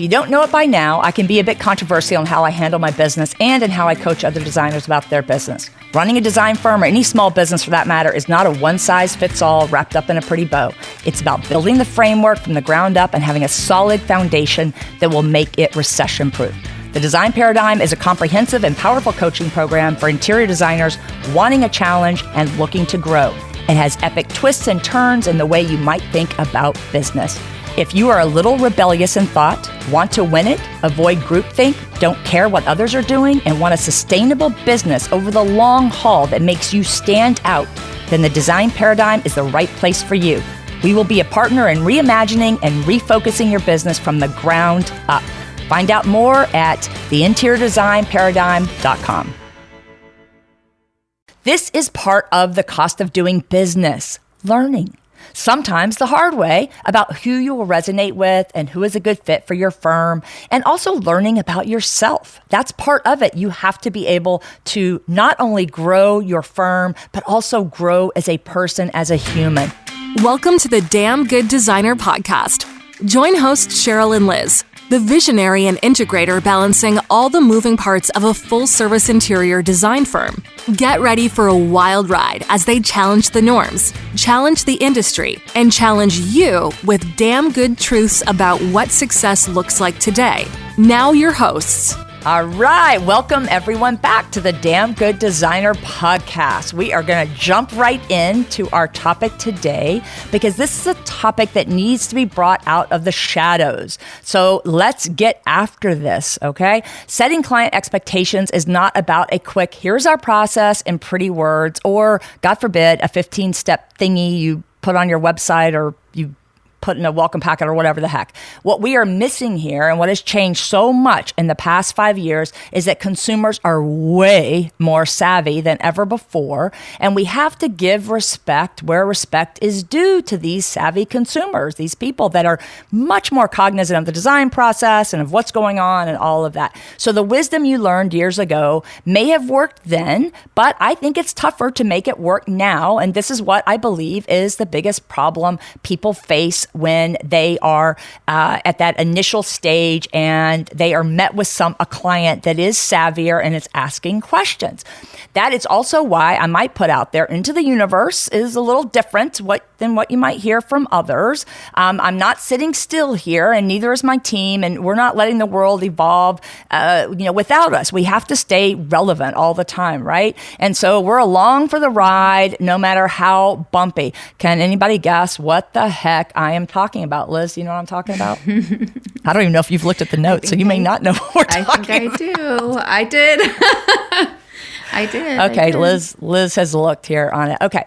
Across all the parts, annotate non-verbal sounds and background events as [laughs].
If you don't know it by now, I can be a bit controversial in how I handle my business and in how I coach other designers about their business. Running a design firm or any small business for that matter is not a one size fits all wrapped up in a pretty bow. It's about building the framework from the ground up and having a solid foundation that will make it recession proof. The Design Paradigm is a comprehensive and powerful coaching program for interior designers wanting a challenge and looking to grow. It has epic twists and turns in the way you might think about business. If you are a little rebellious in thought, want to win it, avoid groupthink, don't care what others are doing, and want a sustainable business over the long haul that makes you stand out, then the design paradigm is the right place for you. We will be a partner in reimagining and refocusing your business from the ground up. Find out more at theinteriordesignparadigm.com. This is part of the cost of doing business learning sometimes the hard way, about who you will resonate with and who is a good fit for your firm, and also learning about yourself. That's part of it. You have to be able to not only grow your firm, but also grow as a person, as a human. Welcome to the Damn Good Designer Podcast. Join hosts Cheryl and Liz the visionary and integrator balancing all the moving parts of a full service interior design firm. Get ready for a wild ride as they challenge the norms, challenge the industry, and challenge you with damn good truths about what success looks like today. Now, your hosts. All right, welcome everyone back to the Damn Good Designer podcast. We are going to jump right into our topic today because this is a topic that needs to be brought out of the shadows. So let's get after this, okay? Setting client expectations is not about a quick, here's our process in pretty words, or God forbid, a 15 step thingy you put on your website or put in a welcome packet or whatever the heck. What we are missing here and what has changed so much in the past five years is that consumers are way more savvy than ever before. And we have to give respect where respect is due to these savvy consumers, these people that are much more cognizant of the design process and of what's going on and all of that. So the wisdom you learned years ago may have worked then, but I think it's tougher to make it work now. And this is what I believe is the biggest problem people face when they are uh, at that initial stage and they are met with some a client that is savvier and is asking questions. That is also why I might put out there into the universe is a little different what than what you might hear from others. Um, I'm not sitting still here, and neither is my team, and we're not letting the world evolve, uh, you know, without us. We have to stay relevant all the time, right? And so we're along for the ride, no matter how bumpy. Can anybody guess what the heck I am talking about, Liz? You know what I'm talking about? [laughs] I don't even know if you've looked at the notes, so you may not know [laughs] what we're I talking. I think I do. [laughs] I did. I did. Okay, I did. Liz. Liz has looked here on it. Okay.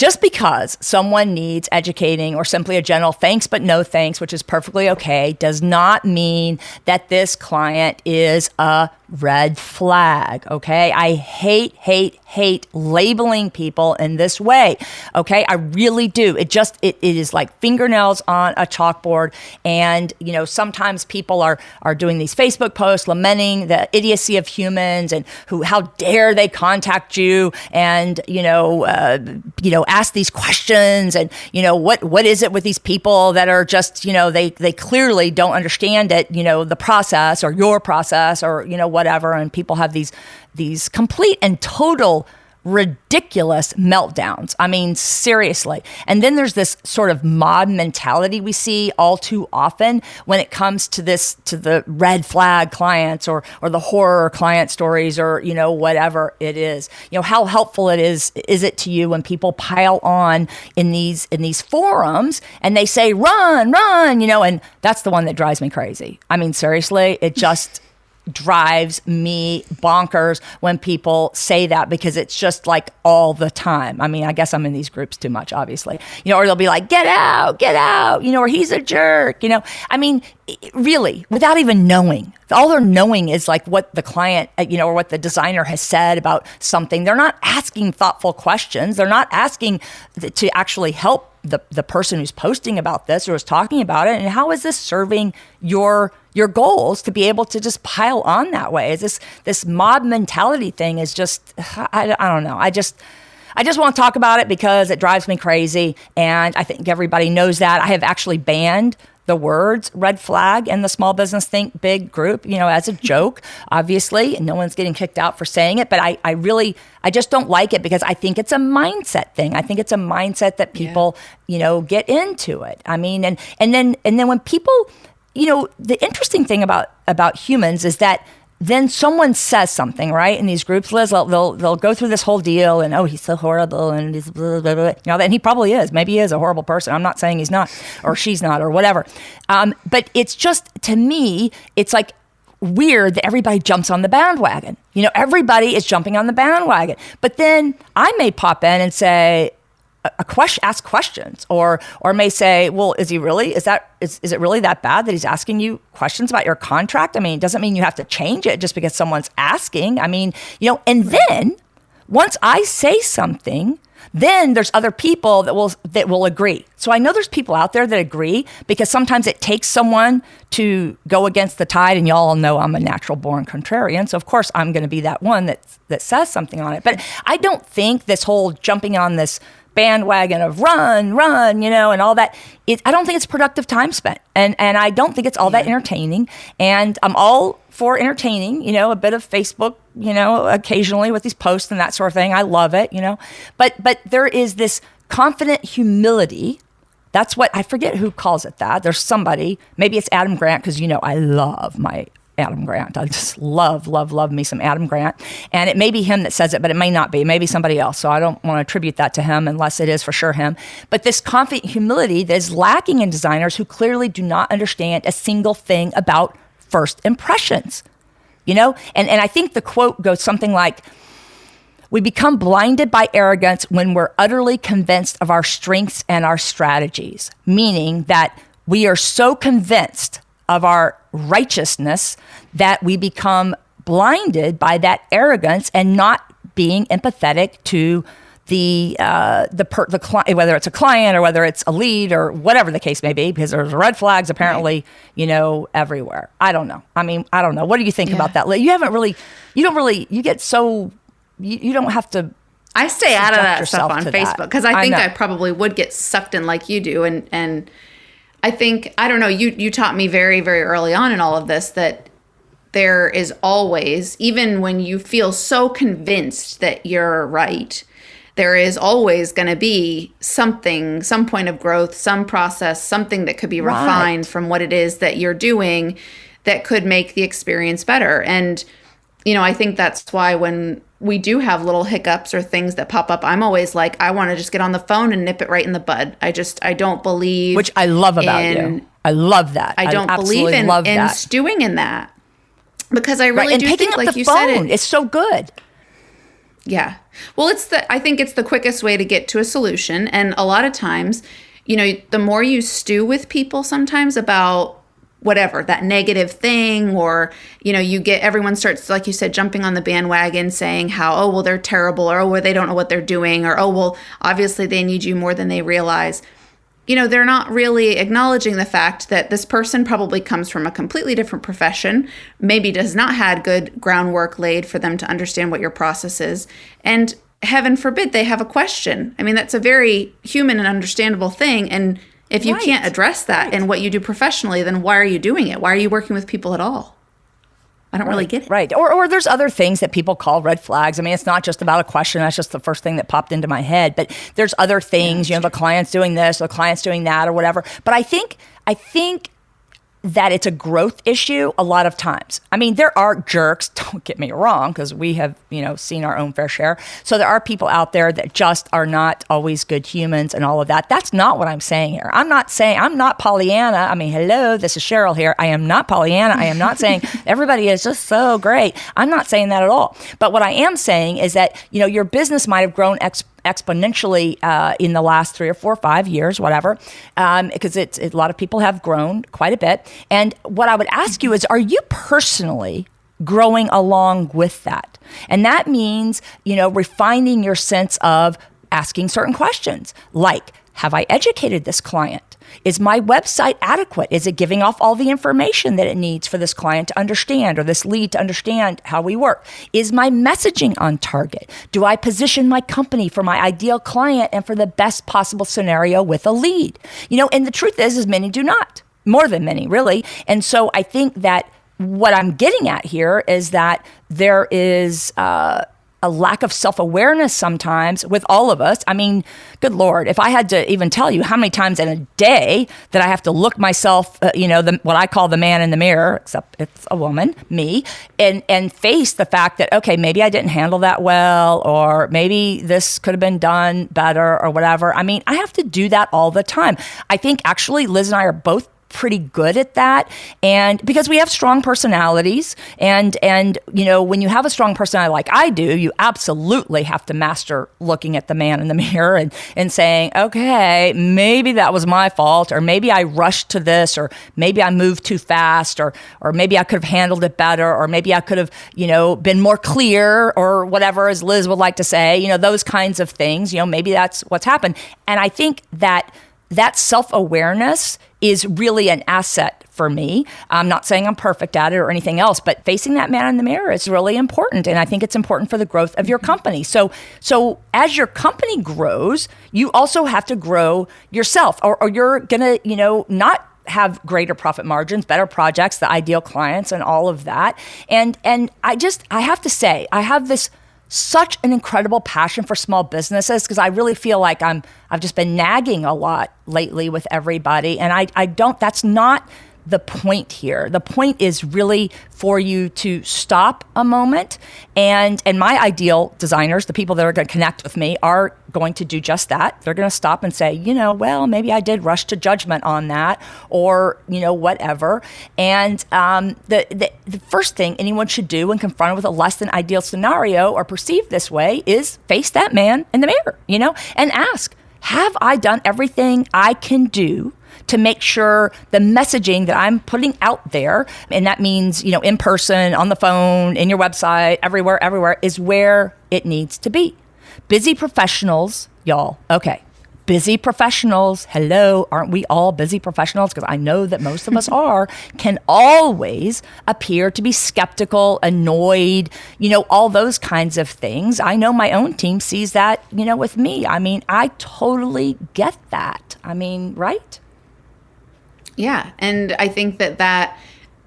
Just because someone needs educating or simply a general thanks but no thanks, which is perfectly okay, does not mean that this client is a red flag. Okay. I hate, hate, hate labeling people in this way. Okay. I really do. It just, it, it is like fingernails on a chalkboard. And, you know, sometimes people are, are doing these Facebook posts lamenting the idiocy of humans and who, how dare they contact you and, you know, uh, you know, ask these questions and, you know, what, what is it with these people that are just, you know, they, they clearly don't understand it, you know, the process or your process or, you know, whatever, and people have these these complete and total ridiculous meltdowns. I mean, seriously. And then there's this sort of mob mentality we see all too often when it comes to this to the red flag clients or or the horror client stories or, you know, whatever it is. You know, how helpful it is is it to you when people pile on in these in these forums and they say run, run, you know, and that's the one that drives me crazy. I mean, seriously, it just [laughs] drives me bonkers when people say that because it's just like all the time. I mean, I guess I'm in these groups too much, obviously. You know, or they'll be like, get out, get out, you know, or he's a jerk, you know. I mean, really, without even knowing. All they're knowing is like what the client, uh, you know, or what the designer has said about something. They're not asking thoughtful questions. They're not asking to actually help the, the person who's posting about this or is talking about it. And how is this serving your your goals to be able to just pile on that way. Is this this mob mentality thing is just [sighs] I, I don't know. I just I just want to talk about it because it drives me crazy, and I think everybody knows that. I have actually banned the words red flag in the small business think big group, you know, as a joke, [laughs] obviously. And no one's getting kicked out for saying it. But I, I really, I just don't like it because I think it's a mindset thing. I think it's a mindset that people, yeah. you know, get into it. I mean, and, and then, and then when people, you know, the interesting thing about, about humans is that then someone says something, right? In these groups, Liz, they'll, they'll, they'll go through this whole deal and, oh, he's so horrible and he's blah, blah, blah. You know, and he probably is. Maybe he is a horrible person. I'm not saying he's not or she's not or whatever. Um, but it's just, to me, it's like weird that everybody jumps on the bandwagon. You know, everybody is jumping on the bandwagon. But then I may pop in and say, a question ask questions or or may say well is he really is that is, is it really that bad that he's asking you questions about your contract i mean it doesn't mean you have to change it just because someone's asking i mean you know and then once i say something then there's other people that will that will agree. So I know there's people out there that agree because sometimes it takes someone to go against the tide and y'all know I'm a natural born contrarian. So of course I'm going to be that one that that says something on it. But I don't think this whole jumping on this bandwagon of run, run, you know, and all that. It, I don't think it's productive time spent, and and I don't think it's all that entertaining. And I'm all for entertaining, you know, a bit of Facebook, you know, occasionally with these posts and that sort of thing. I love it, you know, but but there is this confident humility. That's what I forget who calls it that. There's somebody, maybe it's Adam Grant, because you know I love my Adam Grant. I just love, love, love me some Adam Grant. And it may be him that says it, but it may not be. Maybe somebody else. So I don't want to attribute that to him unless it is for sure him. But this confident humility that is lacking in designers who clearly do not understand a single thing about first impressions. You know? And, and I think the quote goes something like, we become blinded by arrogance when we're utterly convinced of our strengths and our strategies, meaning that we are so convinced of our righteousness that we become blinded by that arrogance and not being empathetic to the uh, the per, the client, whether it's a client or whether it's a lead or whatever the case may be, because there's red flags apparently, right. you know, everywhere. I don't know. I mean, I don't know. What do you think yeah. about that? You haven't really, you don't really, you get so, you, you don't have to. I stay out of that stuff on Facebook because I think I, I probably would get sucked in like you do, and and I think I don't know. You you taught me very very early on in all of this that there is always, even when you feel so convinced that you're right, there is always going to be something, some point of growth, some process, something that could be right. refined from what it is that you're doing that could make the experience better. And you know, I think that's why when we do have little hiccups or things that pop up, I'm always like, I want to just get on the phone and nip it right in the bud. I just, I don't believe. Which I love about in, you. I love that. I don't I believe in, in stewing in that because I really right. and do picking think, up like the you phone, said, it, it's so good. Yeah. Well, it's the, I think it's the quickest way to get to a solution. And a lot of times, you know, the more you stew with people sometimes about whatever that negative thing or you know you get everyone starts like you said jumping on the bandwagon saying how oh well they're terrible or oh well they don't know what they're doing or oh well obviously they need you more than they realize. You know they're not really acknowledging the fact that this person probably comes from a completely different profession maybe does not had good groundwork laid for them to understand what your process is and heaven forbid they have a question. I mean that's a very human and understandable thing and if you right. can't address that right. in what you do professionally, then why are you doing it? Why are you working with people at all? I don't right. really get it. Right. Or, or there's other things that people call red flags. I mean, it's not just about a question. That's just the first thing that popped into my head. But there's other things, yeah, you know, the client's doing this, or the client's doing that, or whatever. But I think, I think that it's a growth issue a lot of times. I mean, there are jerks, [laughs] don't get me wrong, because we have, you know, seen our own fair share. So there are people out there that just are not always good humans and all of that. That's not what I'm saying here. I'm not saying, I'm not Pollyanna. I mean, hello, this is Cheryl here. I am not Pollyanna. I am not [laughs] saying everybody is just so great. I'm not saying that at all. But what I am saying is that, you know, your business might have grown exponentially uh, in the last three or four, or five years, whatever, because um, it's a lot of people have grown quite a bit. And what I would ask you is, are you personally growing along with that? And that means, you know, refining your sense of asking certain questions, like, have I educated this client? Is my website adequate? Is it giving off all the information that it needs for this client to understand or this lead to understand how we work? Is my messaging on target? Do I position my company for my ideal client and for the best possible scenario with a lead? You know, and the truth is, is many do not. more than many, really. And so I think that what I'm getting at here is that there is. Uh, a lack of self awareness sometimes with all of us. I mean, good Lord, if I had to even tell you how many times in a day that I have to look myself, uh, you know, the, what I call the man in the mirror, except it's a woman, me, and, and face the fact that, okay, maybe I didn't handle that well, or maybe this could have been done better, or whatever. I mean, I have to do that all the time. I think actually Liz and I are both pretty good at that. And because we have strong personalities and and you know when you have a strong personality like I do you absolutely have to master looking at the man in the [laughs] mirror and and saying okay maybe that was my fault or maybe I rushed to this or maybe I moved too fast or or maybe I could have handled it better or maybe I could have you know been more clear or whatever as Liz would like to say you know those kinds of things. You know maybe that's what's happened. And I think that that self awareness is really an asset for me. I'm not saying I'm perfect at it or anything else, but facing that man in the mirror is really important and I think it's important for the growth of your company. So so as your company grows, you also have to grow yourself or, or you're going to, you know, not have greater profit margins, better projects, the ideal clients and all of that. And and I just I have to say, I have this such an incredible passion for small businesses because I really feel like I'm I've just been nagging a lot lately with everybody and I I don't that's not the point here. The point is really for you to stop a moment and and my ideal designers, the people that are going to connect with me are going to do just that. They're going to stop and say, you know, well, maybe I did rush to judgment on that or, you know, whatever. And um, the, the, the first thing anyone should do when confronted with a less than ideal scenario or perceived this way is face that man in the mirror, you know, and ask, have I done everything I can do to make sure the messaging that I'm putting out there, and that means, you know, in person, on the phone, in your website, everywhere, everywhere, is where it needs to be. Busy professionals, y'all, okay, busy professionals, hello, aren't we all busy professionals? Because I know that most of us [laughs] are, can always appear to be skeptical, annoyed, you know, all those kinds of things. I know my own team sees that, you know, with me. I mean, I totally get that. I mean, right? Yeah. And I think that that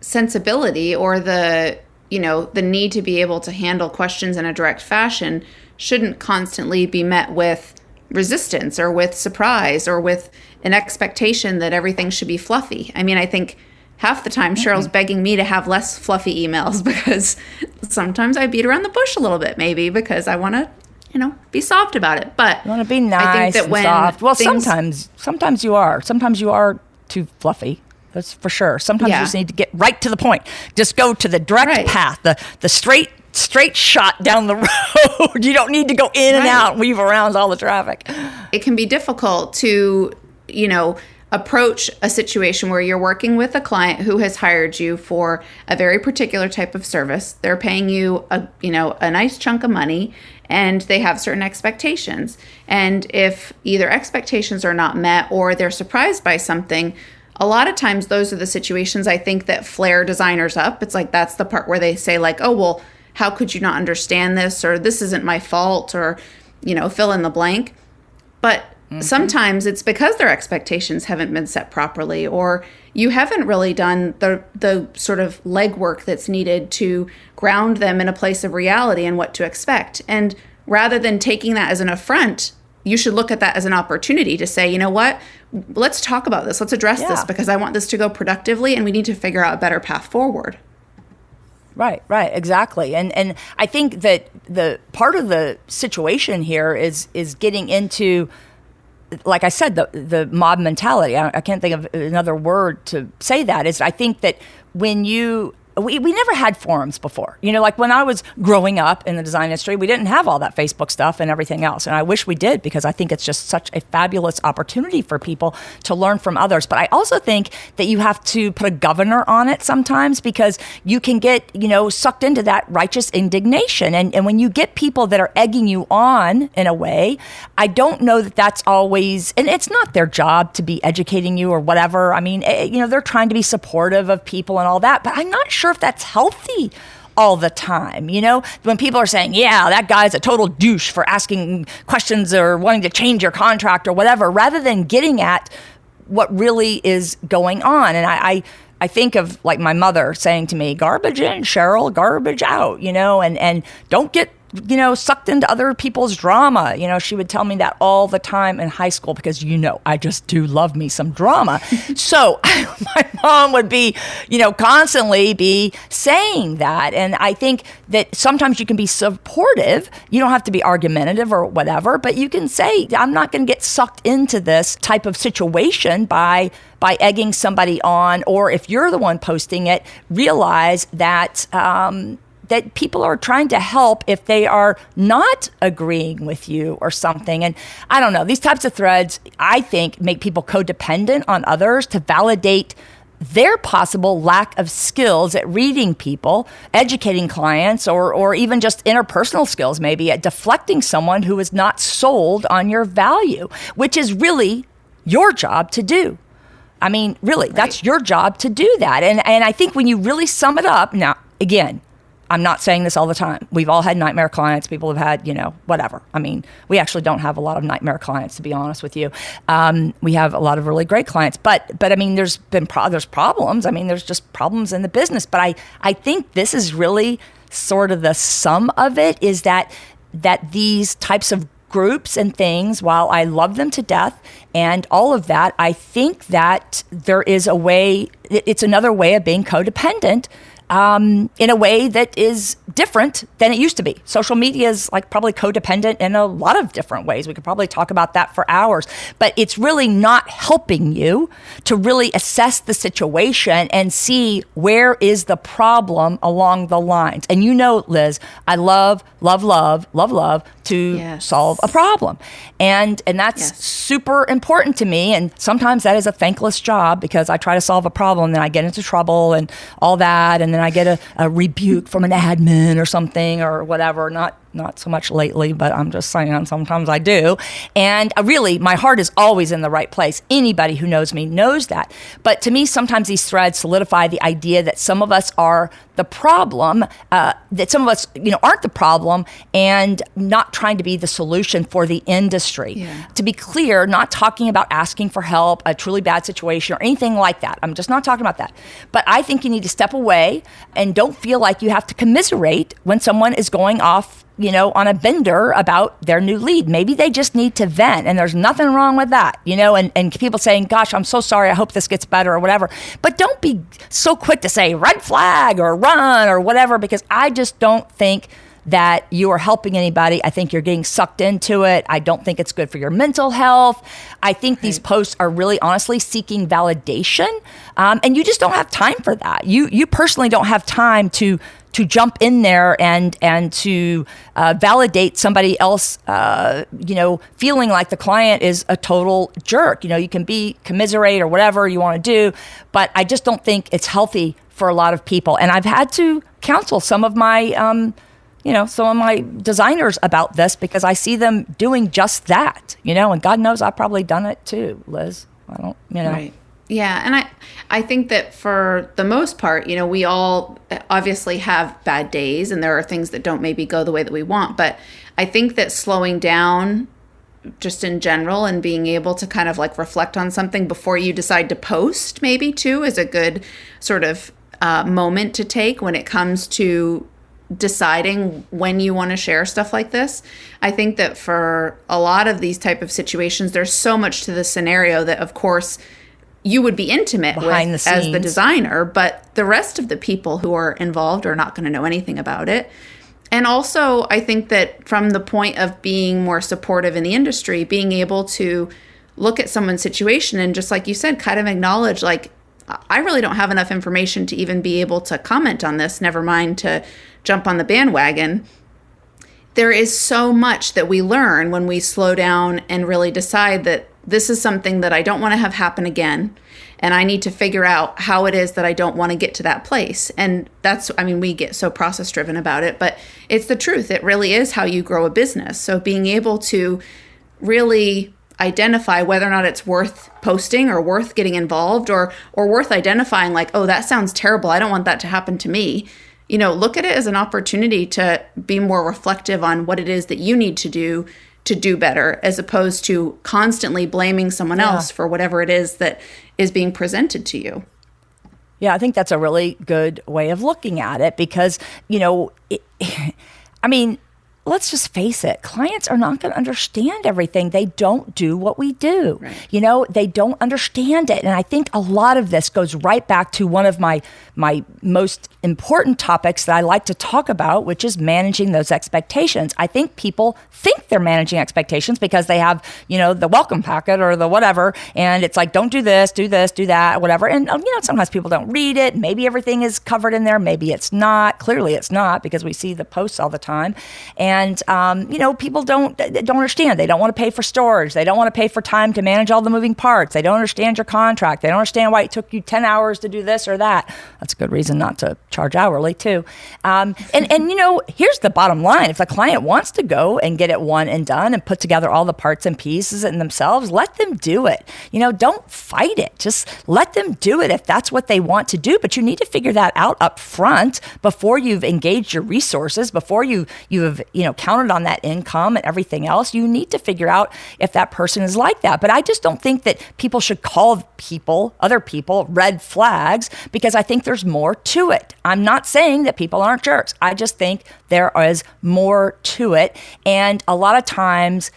sensibility or the, you know, the need to be able to handle questions in a direct fashion shouldn't constantly be met with resistance or with surprise or with an expectation that everything should be fluffy. I mean, I think half the time Cheryl's mm-hmm. begging me to have less fluffy emails [laughs] because sometimes I beat around the bush a little bit, maybe because I want to, you know, be soft about it. But you want to be nice I think that when soft. Well, things, sometimes, sometimes you are. Sometimes you are too fluffy. That's for sure. Sometimes yeah. you just need to get right to the point. Just go to the direct right. path, the the straight straight shot down the [laughs] road. you don't need to go in right. and out, weave around all the traffic. It can be difficult to, you know, approach a situation where you're working with a client who has hired you for a very particular type of service. They're paying you a, you know, a nice chunk of money and they have certain expectations. And if either expectations are not met or they're surprised by something, a lot of times those are the situations I think that flare designers up. It's like that's the part where they say like, "Oh, well, how could you not understand this or this isn't my fault or you know, fill in the blank." But Mm-hmm. Sometimes it's because their expectations haven't been set properly or you haven't really done the the sort of legwork that's needed to ground them in a place of reality and what to expect. And rather than taking that as an affront, you should look at that as an opportunity to say, you know what? Let's talk about this. Let's address yeah. this because I want this to go productively and we need to figure out a better path forward. Right, right, exactly. And and I think that the part of the situation here is is getting into like I said, the the mob mentality. I, I, can't think of another word to say that. Is I think that when you we, we never had forums before. You know, like when I was growing up in the design industry, we didn't have all that Facebook stuff and everything else. And I wish we did because I think it's just such a fabulous opportunity for people to learn from others. But I also think that you have to put a governor on it sometimes because you can get, you know, sucked into that righteous indignation. And, and when you get people that are egging you on in a way, I don't know that that's always, and it's not their job to be educating you or whatever. I mean, eh, you know, they're trying to be supportive of people and all that, but I'm not sure sure if that's healthy all the time. You know, when people are saying, yeah, that guy's a total douche for asking questions or wanting to change your contract or whatever, rather than getting at what really is going on. And I, I I think of like my mother saying to me, garbage in, Cheryl, garbage out, you know, and, and don't get you know, sucked into other people's drama. You know, she would tell me that all the time in high school because, you know, I just do love me some drama. [laughs] so [laughs] my mom would be, you know, constantly be saying that. And I think that sometimes you can be supportive. You don't have to be argumentative or whatever, but you can say, I'm not going to get sucked into this type of situation by by egging somebody on, or if you're the one posting it, realize that um, that people are trying to help if they are not agreeing with you or something. And I don't know, these types of threads, I think, make people codependent on others to validate their possible lack of skills at reading people, educating clients, or, or even just interpersonal skills, maybe at deflecting someone who is not sold on your value, which is really your job to do. I mean, really, right. that's your job to do that. And, and I think when you really sum it up, now, again, I'm not saying this all the time. We've all had nightmare clients. People have had, you know, whatever. I mean, we actually don't have a lot of nightmare clients, to be honest with you. Um, we have a lot of really great clients, but but I mean, there's been pro- there's problems. I mean, there's just problems in the business. But I I think this is really sort of the sum of it is that that these types of groups and things, while I love them to death and all of that, I think that there is a way, it's another way of being codependent um, in a way that is different than it used to be. Social media is like probably codependent in a lot of different ways. We could probably talk about that for hours, but it's really not helping you to really assess the situation and see where is the problem along the lines. And you know, Liz, I love, love, love, love, love to yes. solve a problem. And and that's yes. super important to me and sometimes that is a thankless job because I try to solve a problem and then I get into trouble and all that and then I get a, a rebuke from an admin or something or whatever. Not not so much lately, but I'm just saying sometimes I do. And uh, really, my heart is always in the right place. Anybody who knows me knows that. But to me, sometimes these threads solidify the idea that some of us are the problem, uh, that some of us, you know, aren't the problem, and not trying to be the solution for the industry. Yeah. To be clear, not talking about asking for help, a truly bad situation, or anything like that. I'm just not talking about that. But I think you need to step away and don't feel like you have to commiserate when someone is going off you know, on a bender about their new lead. Maybe they just need to vent and there's nothing wrong with that, you know, and, and people saying, gosh, I'm so sorry. I hope this gets better or whatever. But don't be so quick to say red flag or run or whatever, because I just don't think that you are helping anybody. I think you're getting sucked into it. I don't think it's good for your mental health. I think these posts are really honestly seeking validation. Um, and you just don't have time for that. You, you personally don't have time to to jump in there and and to uh, validate somebody else, uh, you know, feeling like the client is a total jerk. You know, you can be commiserate or whatever you want to do, but I just don't think it's healthy for a lot of people. And I've had to counsel some of my. Um, you know, some of my designers about this because I see them doing just that, you know, and God knows I've probably done it too, Liz. I don't, you know. Right. Yeah, and I I think that for the most part, you know, we all obviously have bad days and there are things that don't maybe go the way that we want, but I think that slowing down just in general and being able to kind of like reflect on something before you decide to post maybe too is a good sort of uh, moment to take when it comes to deciding when you want to share stuff like this. I think that for a lot of these type of situations there's so much to the scenario that of course you would be intimate Behind with the as the designer, but the rest of the people who are involved are not going to know anything about it. And also, I think that from the point of being more supportive in the industry, being able to look at someone's situation and just like you said, kind of acknowledge, like, I really don't have enough information to even be able to comment on this, never mind to jump on the bandwagon. There is so much that we learn when we slow down and really decide that this is something that I don't want to have happen again. And I need to figure out how it is that I don't want to get to that place. And that's, I mean, we get so process driven about it, but it's the truth. It really is how you grow a business. So being able to really identify whether or not it's worth posting or worth getting involved or or worth identifying like oh that sounds terrible i don't want that to happen to me you know look at it as an opportunity to be more reflective on what it is that you need to do to do better as opposed to constantly blaming someone Yeah. else for whatever it is that is being presented to you. Yeah, I think that's a really good way of looking at it because, you know, it, [laughs] I mean, let's just face it clients are not going to understand everything. They don't do what we do. Right. you know they don't understand it. And i think a lot of this goes right back to one of my my most important topics that i like to talk about which is managing those expectations. I think people think they're managing expectations because they have you know the welcome packet or the whatever and it's like don't do this do this do that whatever. And um, you know sometimes people don't read it. Maybe everything is covered in there. Maybe it's not. Clearly it's not because we see the posts all the time. And um, you know people don't don't understand. They don't want to pay for storage. They don't want to pay for time to manage all the moving parts. They don't understand your contract. They don't understand why it took you 10 hours to do this or that. That's a good reason not to charge hourly too. Um, and and you know here's the bottom line. If the client wants to go and get it one and done and put together all the parts and pieces in themselves let them do it. You know don't fight it. Just let them do it if that's what they want to do. But you need to figure that out up front before you've engaged your resources before you you have you know counted on that income and everything else you need to figure out if that person is like that. But i just don't think that people should call people other people red flags because i think there's more to it. I'm not saying that people aren't jerks. I just think there is more to it. And a lot of times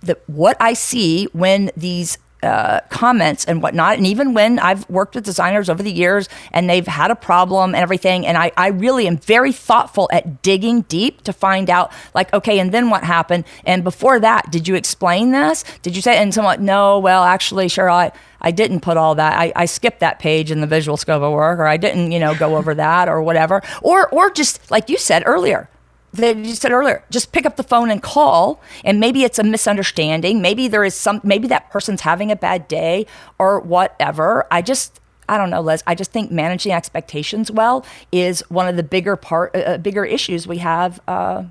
the, what I see when these uh, comments and whatnot, and even when I've worked with designers over the years and they've had a problem and everything, and I, I really am very thoughtful at digging deep to find out, like, okay, and then what happened? And before that, did you explain this? Did you say? And someone, no, well, actually, sure, I. I didn't put all that. I, I skipped that page in the visual scope of work, or I didn't, you know, go over that, or whatever, or or just like you said earlier, that you said earlier, just pick up the phone and call. And maybe it's a misunderstanding. Maybe there is some, maybe that person's having a bad day or whatever. I just, I don't know, Liz. I just think managing expectations well is one of the bigger part, uh, bigger issues we have uh,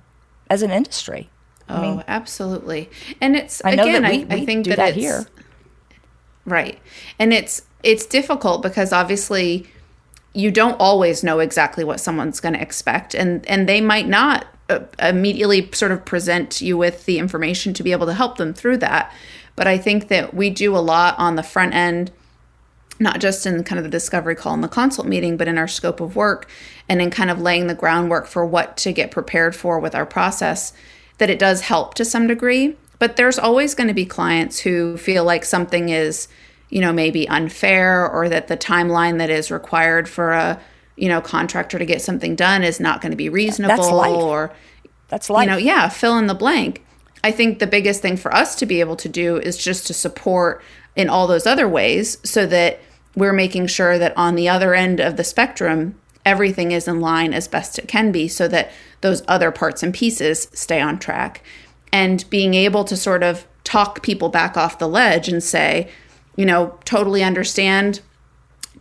as an industry. Oh, absolutely. And it's I know again, that we, I, we I think do that, that, here. Right. And it's it's difficult because obviously you don't always know exactly what someone's going to expect and and they might not uh, Uh, immediately sort of present you with the information to be able to help them through that. But I think that we do a lot on the front end not just in kind of the discovery call and the consult meeting, but in our scope of work and in kind of laying the groundwork for what to get prepared for with our process, that it does help to some degree. But there's always going to be clients who feel like something is, you know, maybe unfair or that the timeline that is required for a, you know, contractor to get something done is not going to be reasonable life. or That's like, you know, yeah, fill in the blank. I think the biggest thing for us to be able to do is just to support in all those other ways so that we're making sure that on the other end of the spectrum, everything is in line as best it can be so that those other parts and pieces stay on track. And being able to sort of talk people back off the ledge and say, you know, totally understand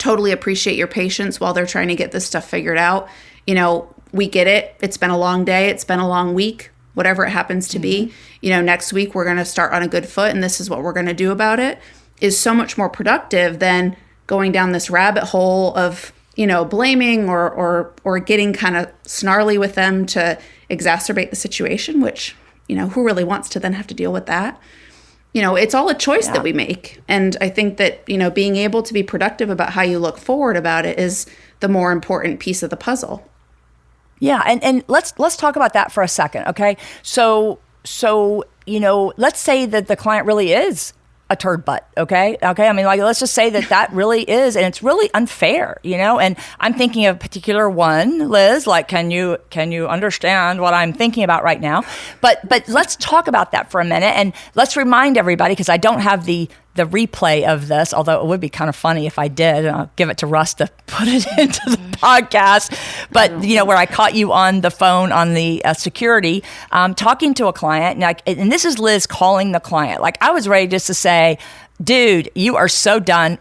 totally appreciate your patience while they're trying to get this stuff figured out. You know, we get it. It's been a long day, it's been a long week, whatever it happens to be. Mm-hmm. You know, next week we're going to start on a good foot and this is what we're going to do about it is so much more productive than going down this rabbit hole of, you know, blaming or or or getting kind of snarly with them to exacerbate the situation, which, you know, who really wants to then have to deal with that? You know it's all a choice that we make. And i think that you know being able to be productive about how you look forward about it is the more important piece of the puzzle. Yeah, and, and let's let's talk about that for a second, okay? So so you know, let's say that the client really is a turd butt, okay? Okay, I mean, like let's just say that that really is, and it's really unfair, you know. And I'm thinking of a particular one, Liz. Like, can you can you understand what I'm thinking about right now? But but let's talk about that for a minute, and let's remind everybody because I don't have the the replay of this, although it would be kind of funny if I did. And I'll give it to Russ to [laughs] put it into the podcast. But you know, where I caught you on the phone on the uh, security, um, talking to a client, and, like, and this is Liz calling the client. Like I was ready just to say, "Dude, you are so done."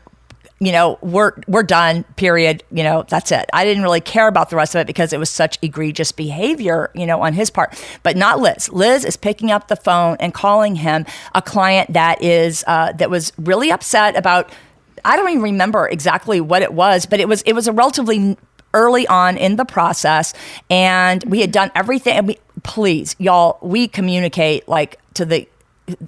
You know, we're we're done. Period. You know, that's it. I didn't really care about the rest of it because it was such egregious behavior, you know, on his part. But not Liz. Liz is picking up the phone and calling him a client that is uh, that was really upset about. I don't even remember exactly what it was, but it was it was a relatively early on in the process, and we had done everything. And we please, y'all, we communicate like to the the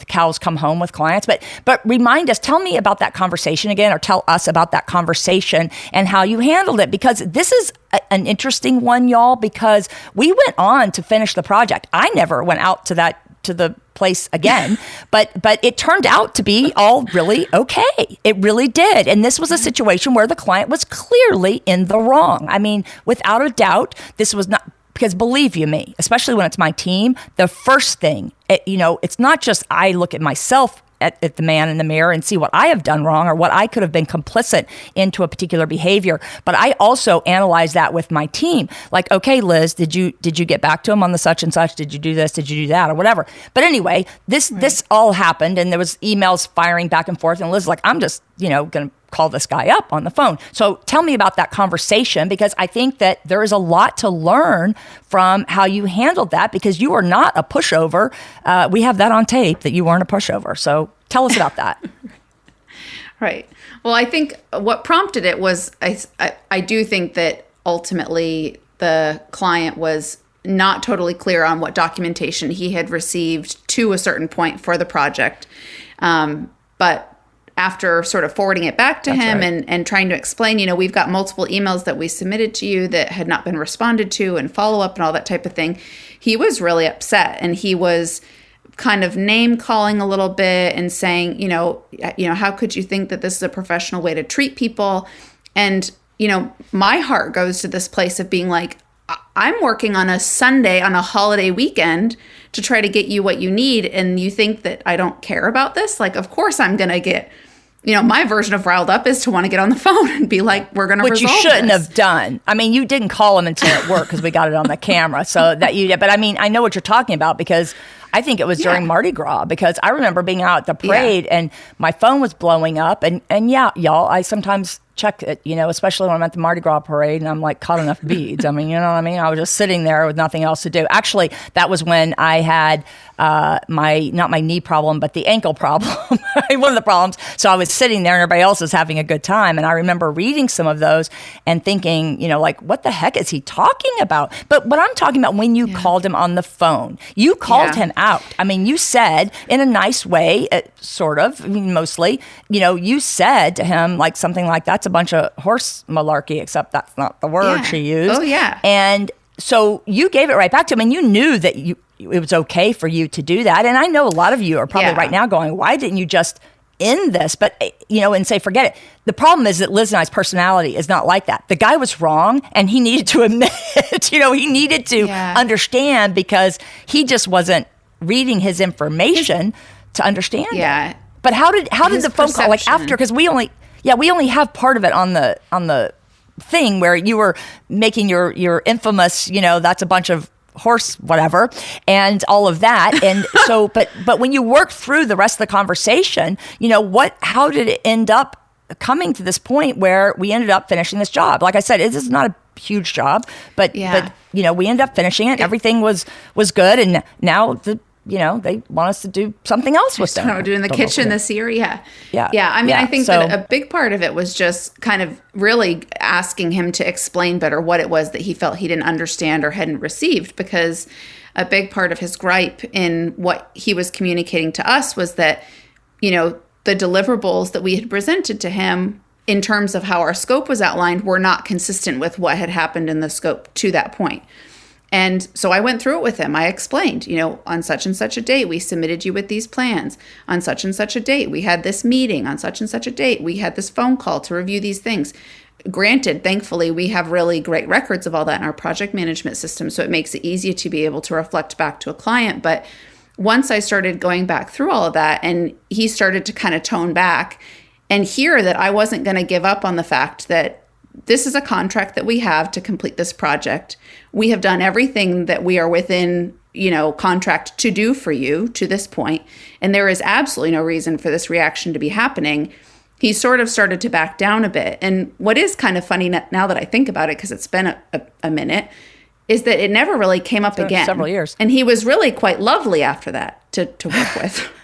cows come home with clients. But but remind us, tell me about that conversation again, or tell us about that conversation and how you handled it, because this is a, an interesting one, y'all. Because we went on to finish the project. I never went out to that to the place again [laughs] but but it turned out to be all really okay it really did and this was a situation where the client was clearly in the wrong i mean without a doubt this was not because believe you me especially when it's my team the first thing Eh, you know it's not just i look at myself at, at, the man in the mirror and see what I have done wrong or what I could have been complicit into a particular behavior. But I also analyze that with my team. Like, okay, Liz, did you did you get back to him on the such and such? Did you do this? Did you do that? Or whatever. But anyway, this right. this all happened and there was emails firing back and forth. And Liz like, I'm just, you know, gonna call this guy up on the phone. So tell me about that conversation because I think that there is a lot to learn from how you handled that because you are not a pushover. Uh, we have that on tape that you weren't a pushover. So tell us about that. [laughs] right. Well, I think what prompted it was I, I, I do think that ultimately the client was not totally clear on what documentation he had received to a certain point for the project. Um, but after sort of forwarding it back to That's him right. and, and trying to explain, you know, we've got multiple emails that we submitted to you that had not been responded to and follow up and all that type of thing. He was really upset and he was kind of name calling a little bit and saying, you know, you know, how could you think that this is a professional way to treat people? And, you know, my heart goes to this place of being like, I'm working on a Sunday on a holiday weekend to try to get you what you need and you think that I don't care about this? Like of course I'm going to get you know, my version of riled up is to want to get on the [laughs] phone and be like, "We're going to." Which you shouldn't this. have done. I mean, you didn't call him until it worked because we got it on the camera. So that you did. But I mean, I know what you're talking about because I think it was yeah. during Mardi Gras because I remember being out at the parade yeah. and my phone was blowing up. And and yeah, y'all, I sometimes check it, you know, especially when I'm at the Mardi Gras parade and I'm like caught enough [laughs] beads. I mean, you know what I mean? I was just sitting there with nothing else to do. Actually, that was when I had uh, my, not my knee problem, but the ankle [laughs] problem, [laughs] one of the problems. So I was sitting there and everybody else was having a good time. And I remember reading some of those and thinking, you know, like, what the heck is he talking about? But what I'm talking about when you yeah. called him on the phone, you called yeah. him out. I mean, you said in a nice way, uh, sort of, I mean, mostly, you know, you said to him like something like that that's a bunch of horse malarkey, except that's not the word yeah. she used. Oh, yeah. And so you gave it right back to him, and you knew that you it was okay for you to do that. And I know a lot of you are probably yeah. right now going, why didn't you just end this? But, eh, you know, and say, forget it. The problem is that Liz and I's personality is not like that. The guy was wrong and he needed to [laughs] admit you know, he needed to yeah. understand because he just wasn't reading his information to understand yeah. it. But how did how his did the phone perception. call like after because we only yeah, we only have part of it on the on the thing where you were making your your infamous, you know, that's a bunch of horse whatever and all of that. And [laughs] so but but when you work through the rest of the conversation you know what how did it end up coming to this point where we ended up finishing this job? Like i said it is not a huge job but yeah. but you know we ended up finishing it everything was was good and now the you know, they want us to do something else with them. We're doing the kitchen this year, yeah, yeah, yeah. I mean, yeah. I think so, that a big part of it was just kind of really asking him to explain better what it was that he felt he didn't understand or hadn't received, because a big part of his gripe in what he was communicating to us was that, you know, the deliverables that we had presented to him in terms of how our scope was outlined were not consistent with what had happened in the scope to that point. And so I went through it with him. I explained, you know, on such and such a date, we submitted you with these plans. On such and such a date, we had this meeting. On such and such a date, we had this phone call to review these things. Granted, thankfully, we have really great records of all that in our project management system. So it makes it easier to be able to reflect back to a client. But once I started going back through all of that and he started to kind of tone back and hear that I wasn't going to give up on the fact that this is a contract that we have to complete this project. We have done everything that we are within, you know, contract to do for you to this point, and there is absolutely no reason for this reaction to be happening. He sort of started to back down a bit. And what is kind of funny now that I think about it, because it's been a, a, a, minute, is that it never really came up again. Several years. And he was really quite lovely after that to, to work with. [laughs]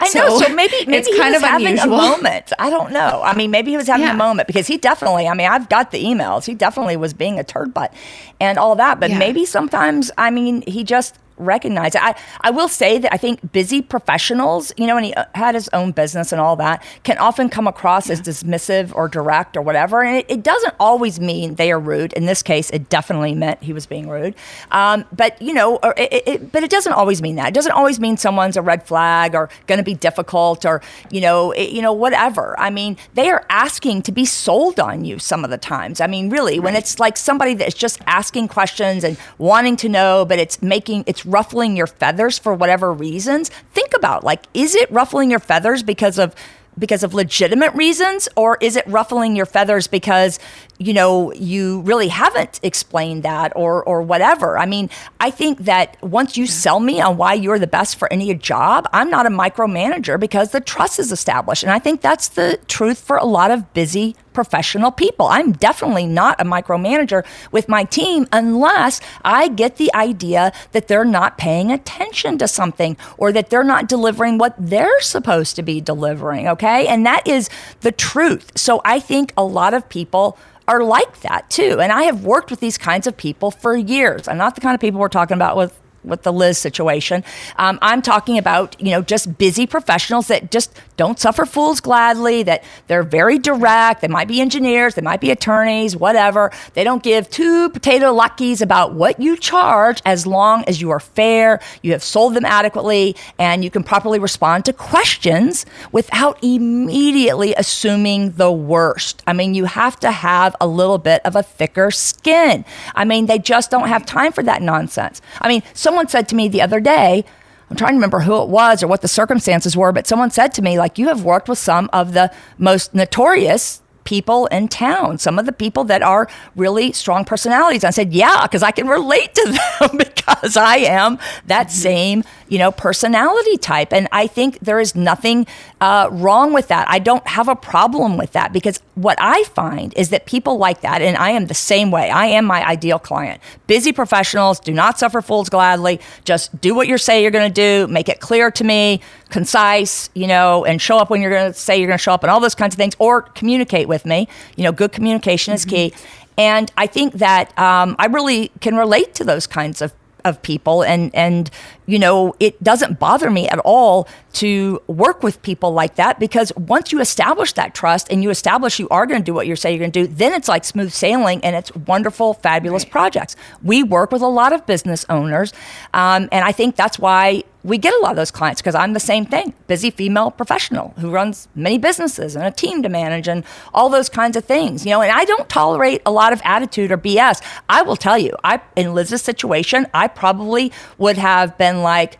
I so know. So maybe maybe it's kind of having unusual. a moment. I don't know. I mean, maybe he was having yeah. a moment because he definitely. I mean, I've got the emails. He definitely was being a turd butt and all that. But yeah. maybe sometimes, I mean, he just recognize it. I, I will say that I think busy professionals, you know, and he uh, had his own business and all that, can often come across yeah. as dismissive or direct or whatever. And it, it, doesn't always mean they are rude. In this case, it definitely meant he was being rude. Um, but, you know, it, it, but it doesn't always mean that. It doesn't always mean someone's a red flag or going to be difficult or, you know, you know, whatever. I mean, they are asking to be sold on you some of the times. I mean, really, right. when it's like somebody that's just asking questions and wanting to know, but it's making, it's ruffling your feathers for whatever reasons, think about like, is it ruffling your feathers because of because of legitimate reasons or is it ruffling your feathers because you know you really haven't explained that or or whatever. I mean i think that once you sell me on why you're the best for any job i'm not a micromanager because the trust is established. And i think that's the truth for a lot of busy professional people. I'm definitely not a micromanager with my team unless i get the idea that they're not paying attention to something or that they're not delivering what they're supposed to be delivering okay? And that is the truth. So i think a lot of people are like that too. And I have worked with these kinds of people for years. I'm not the kind of people we're talking about with with the Liz situation. Um, I'm talking about, you know, just busy professionals that just don't suffer fools gladly, that they're very direct. They might be engineers, they might be attorneys, whatever. They don't give two potato luckies about what you charge as long as you are fair, you have sold them adequately, and you can properly respond to questions without immediately assuming the worst. I mean, you have to have a little bit of a thicker skin. I mean, they just don't have time for that nonsense. I mean, so someone said to me the other day, I'm trying to remember who it was or what the circumstances were, but someone said to me, like, you have worked with some of the most notorious people in town, some of the people that are really strong personalities. I said, yeah, because I can relate to [laughs] them because I am that mm-hmm. same, you know, personality type. And I think there is nothing uh, wrong with that. I don't have a problem with that because what I find is that people like that, and I am the same way. I am my ideal client. Busy professionals do not suffer fools gladly. Just do what you say you're going to do. Make it clear to me concise, you know, and show up when you're going to say you're going to show up and all those kinds of things, or communicate with me. You know, good communication mm-hmm. is key. And I think that um, I really can relate to those kinds of of people and and you know it doesn't bother me at all to work with people like that because once you establish that trust and you establish you are going to do what you say you're going to do then it's like smooth sailing and it's wonderful fabulous right. projects we work with a lot of business owners um, and i think that's why we get a lot of those clients because I'm the same thing busy female professional who runs many businesses and a team to manage and all those kinds of things, you know. And I don't tolerate a lot of attitude or BS. I will tell you, I in Liz's situation, I probably would have been like,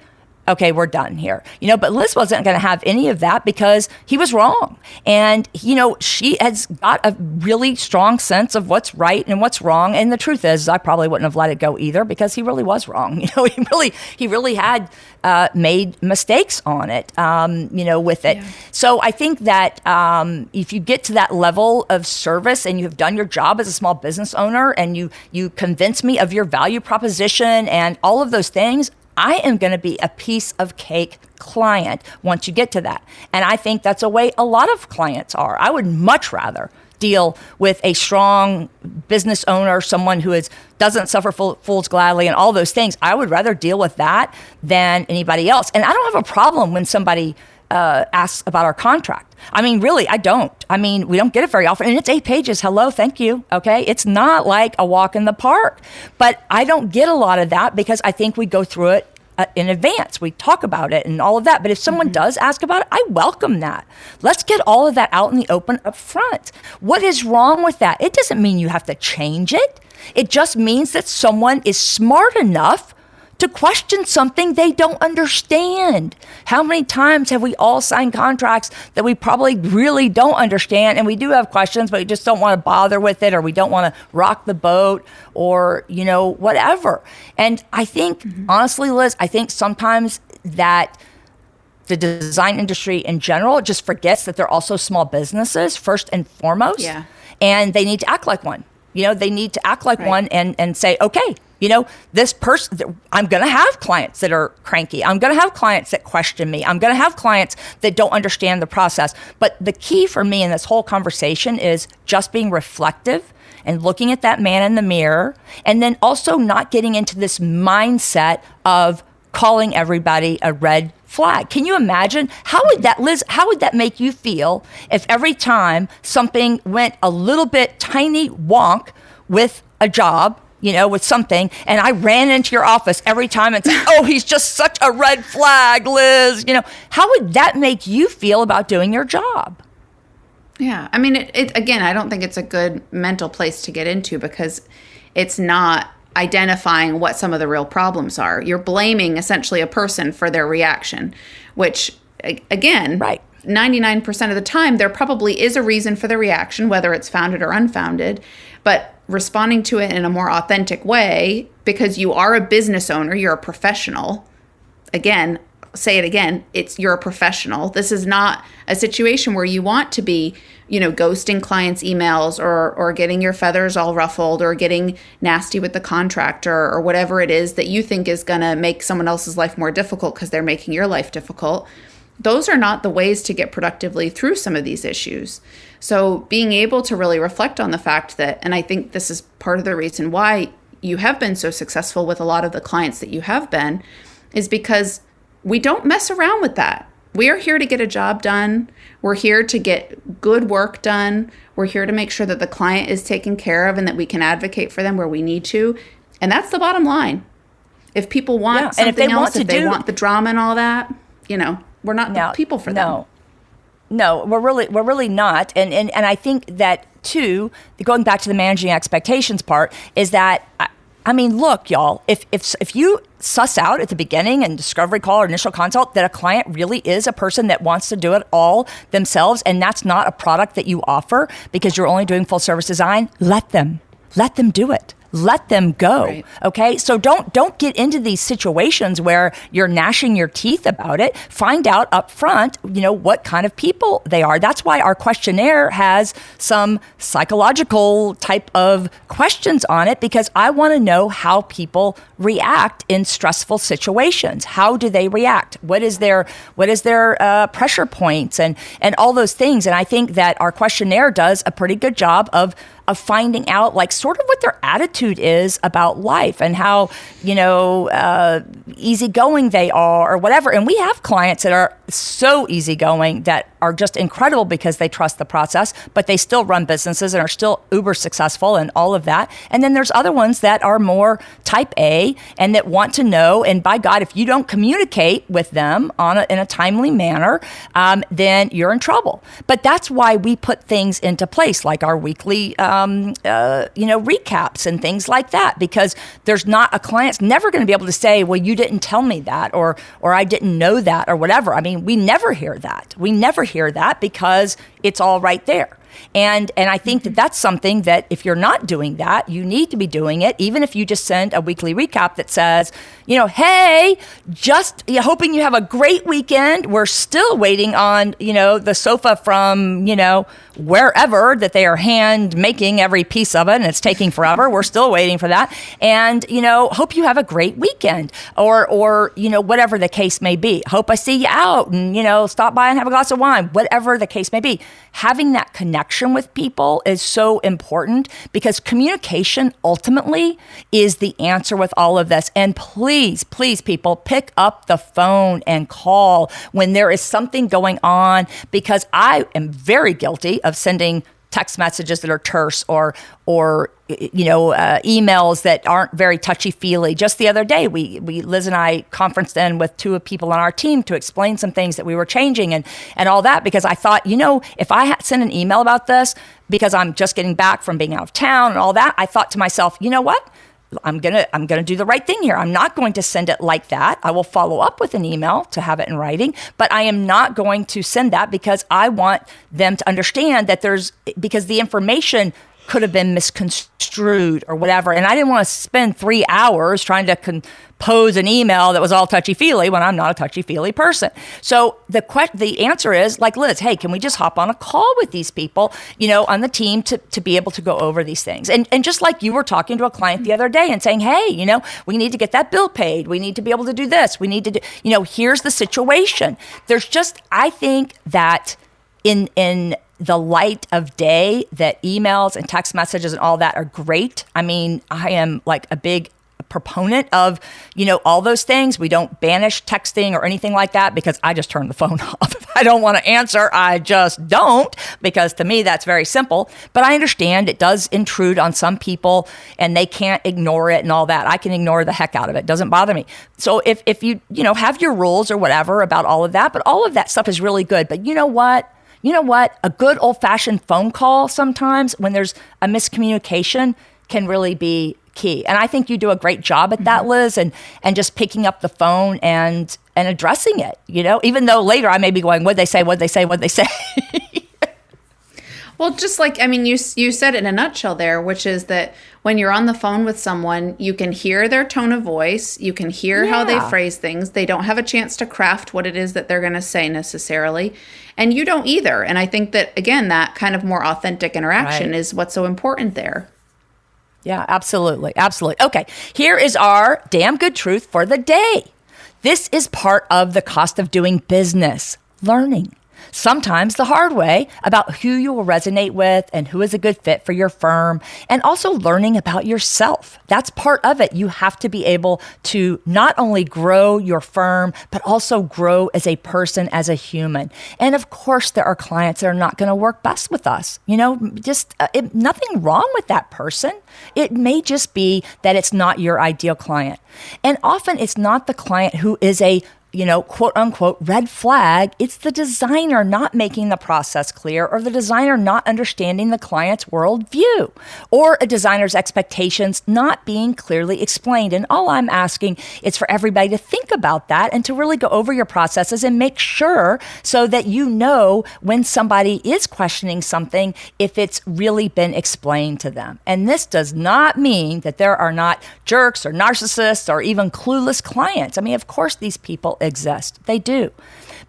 okay, we're done here. You know, but Liz wasn't going to have any of that because he was wrong. And, you know, she has got a really strong sense of what's right and what's wrong. And the truth is, I probably wouldn't have let it go either because he really was wrong. [laughs] You know, he really, he really had uh, made mistakes on it, um, you know, with it. Yeah. So I think that um, if you get to that level of service and you have done your job as a small business owner and you, you convince me of your value proposition and all of those things, I am going to be a piece of cake client once you get to that. And I think that's a way a lot of clients are. I would much rather deal with a strong business owner, someone who is doesn't suffer fools gladly and all those things. I would rather deal with that than anybody else. And I don't have a problem when somebody uh, asks about our contract. I mean, really, I don't. I mean, we don't get it very often. And it's eight pages. Hello, thank you. Okay. It's not like a walk in the park. But I don't get a lot of that because I think we go through it uh, in advance. We talk about it and all of that. But if someone mm-hmm. does ask about it, I welcome that. Let's get all of that out in the open up front. What is wrong with that? It doesn't mean you have to change it. It just means that someone is smart enough to question something they don't understand. How many times have we all signed contracts that we probably really don't understand and we do have questions, but we just don't want to bother with it or we don't want to rock the boat or, you know, whatever. And I think, mm-hmm. honestly, Liz, I think sometimes that the design industry in general just forgets that they're also small businesses first and foremost. Yeah. And they need to act like one. You know, they need to act like right. one and, and say, okay, you know, this person, I'm going to have clients that are cranky. I'm going to have clients that question me. I'm going to have clients that don't understand the process. But the key for me in this whole conversation is just being reflective and looking at that man in the mirror and then also not getting into this mindset of calling everybody a red flag. Can you imagine how would that Liz how would that make you feel if every time something went a little bit tiny wonk with a job you know, with something, and I ran into your office every time and said, [laughs] "Oh, he's just such a red flag, Liz." You know, how would that make you feel about doing your job? Yeah, I mean, it, it again. I don't think it's a good mental place to get into because it's not identifying what some of the real problems are. You're blaming essentially a person for their reaction, which again, right. 99% of the time there probably is a reason for the reaction whether it's founded or unfounded, but responding to it in a more authentic way because you are a business owner, you're a professional. Again, say it again, it's you're a professional. This is not a situation where you want to be, you know, ghosting clients' emails or or getting your feathers all ruffled or getting nasty with the contractor or whatever it is that you think is going to make someone else's life more difficult because they're making your life difficult. Those are not the ways to get productively through some of these issues. So, being able to really reflect on the fact that and I think this is part of the reason why you have been so successful with a lot of the clients that you have been is because we don't mess around with that. We are here to get a job done. We're here to get good work done. We're here to make sure that the client is taken care of and that we can advocate for them where we need to. And that's the bottom line. If people want yeah, something if else, if they do, want the drama and all that, you know, we're not no, the people for no. them. No, we're really we're really not. And and and I think that too, going back to the managing expectations part, is that I mean, look, y'all, if, if, if you suss out at the beginning and discovery call or initial consult that a client really is a person that wants to do it all themselves and that's not a product that you offer because you're only doing full service design, let them. Let them do it let them go right. okay? So don't don't get into these situations where you're gnashing your teeth about it. Find out up front you know what kind of people they are. That's why our questionnaire has some psychological type of questions on it because i want to know how people react in stressful situations. How do they react? What is their what is their uh, pressure points and and all those things. And i think that our questionnaire does a pretty good job of of finding out like sort of what their attitude is about life and how you know uh, easygoing they are or whatever and we have clients that are so easygoing that are just incredible because they trust the process, but they still run businesses and are still uber successful and all of that. And then there's other ones that are more type A and that want to know. And by God, if you don't communicate with them on a, in a timely manner, um, then you're in trouble. But that's why we put things into place like our weekly, um, uh, you know, recaps and things like that, because there's not a client's never going to be able to say, well, you didn't tell me that or, or I didn't know that or whatever. I mean, we never hear that. We never hear that because it's all right there. And and I think that mm-hmm. that's something that if you're not doing that, you need to be doing it. Even if you just send a weekly recap that says, you know, hey, just hoping you have a great weekend. We're still waiting on you know the sofa from you know wherever that they are hand making every piece of it, and it's taking forever. We're still waiting for that. And you know, hope you have a great weekend, or or you know whatever the case may be. Hope I see you out, and you know stop by and have a glass of wine, whatever the case may be. Having that connection with people is so important because communication ultimately is the answer with all of this. And please, please, please, people, pick up the phone and call when there is something going on because I am very guilty of sending text messages that are terse or or you know uh, emails that aren't very touchy feely. Just the other day, we we Liz and I conferenced in with two people on our team to explain some things that we were changing and and all that because I thought you know if I had sent an email about this because I'm just getting back from being out of town and all that, I thought to myself, you know what? I'm going to I'm going to do the right thing here. I'm not going to send it like that. I will follow up with an email to have it in writing, but I am not going to send that because I want them to understand that there's because the information could have been misconstrued or whatever. And I didn't want to spend three hours trying to compose an email that was all touchy feely when I'm not a touchy feely person. So the que- the answer is like Liz, hey, can we just hop on a call with these people, you know, on the team to, to be able to go over these things? And and just like you were talking to a client the other day and saying, hey, you know, we need to get that bill paid. We need to be able to do this. We need to do, you know, here's the situation. There's just I think that in in the light of day that emails and text messages and all that are great. I mean, I am like a big proponent of, you know, all those things. We don't banish texting or anything like that because I just turn the phone [laughs] off. If I don't want to answer, I just don't because to me that's very simple. But I understand it does intrude on some people and they can't ignore it and all that. I can ignore the heck out of it. it doesn't bother me. So if if you, you know, have your rules or whatever about all of that, but all of that stuff is really good. But you know what? You know what? A good old fashioned phone call sometimes when there's a miscommunication can really be key. And I think you do a great job at that, mm-hmm. Liz, and and just picking up the phone and and addressing it. You know, even though later I may be going, what they say, what they say, what they say. [laughs] well, just like I mean, you you said it in a nutshell there, which is that when you're on the phone with someone, you can hear their tone of voice, you can hear yeah. how they phrase things. They don't have a chance to craft what it is that they're going to say necessarily, and you don't either. And I think that again, that kind of more authentic interaction right. is what's so important there. Yeah, absolutely. Absolutely. Okay, here is our damn good truth for the day. This is part of the cost of doing business learning sometimes the hard way, about who you will resonate with and who is a good fit for your firm, and also learning about yourself. That's part of it. You have to be able to not only grow your firm, but also grow as a person, as a human. And of course, there are clients that are not going to work best with us. You know, just uh, it, nothing wrong with that person. It may just be that it's not your ideal client. And often it's not the client who is a you know, quote unquote, red flag, it's the designer not making the process clear or the designer not understanding the client's worldview or a designer's expectations not being clearly explained. And all I'm asking is for everybody to think about that and to really go over your processes and make sure so that you know when somebody is questioning something if it's really been explained to them. And this does not mean that there are not jerks or narcissists or even clueless clients. I mean, of course, these people exist. They do.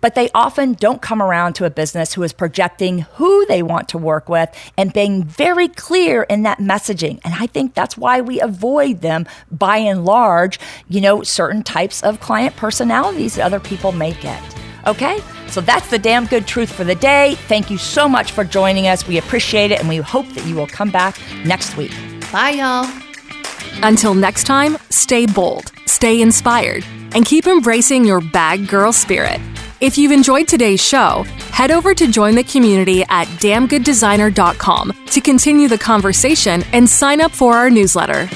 But they often don't come around to a business who is projecting who they want to work with and being very clear in that messaging. And I think that's why we avoid them by and large, you know, certain types of client personalities that other people may get. Okay? So that's the damn good truth for the day. Thank you so much for joining us. We appreciate it and we hope that you will come back next week. Bye, y'all. Until next time, stay bold, stay inspired and keep embracing your bag girl spirit. If you've enjoyed today's show, head over to join the community at damngooddesigner.com to continue the conversation and sign up for our newsletter.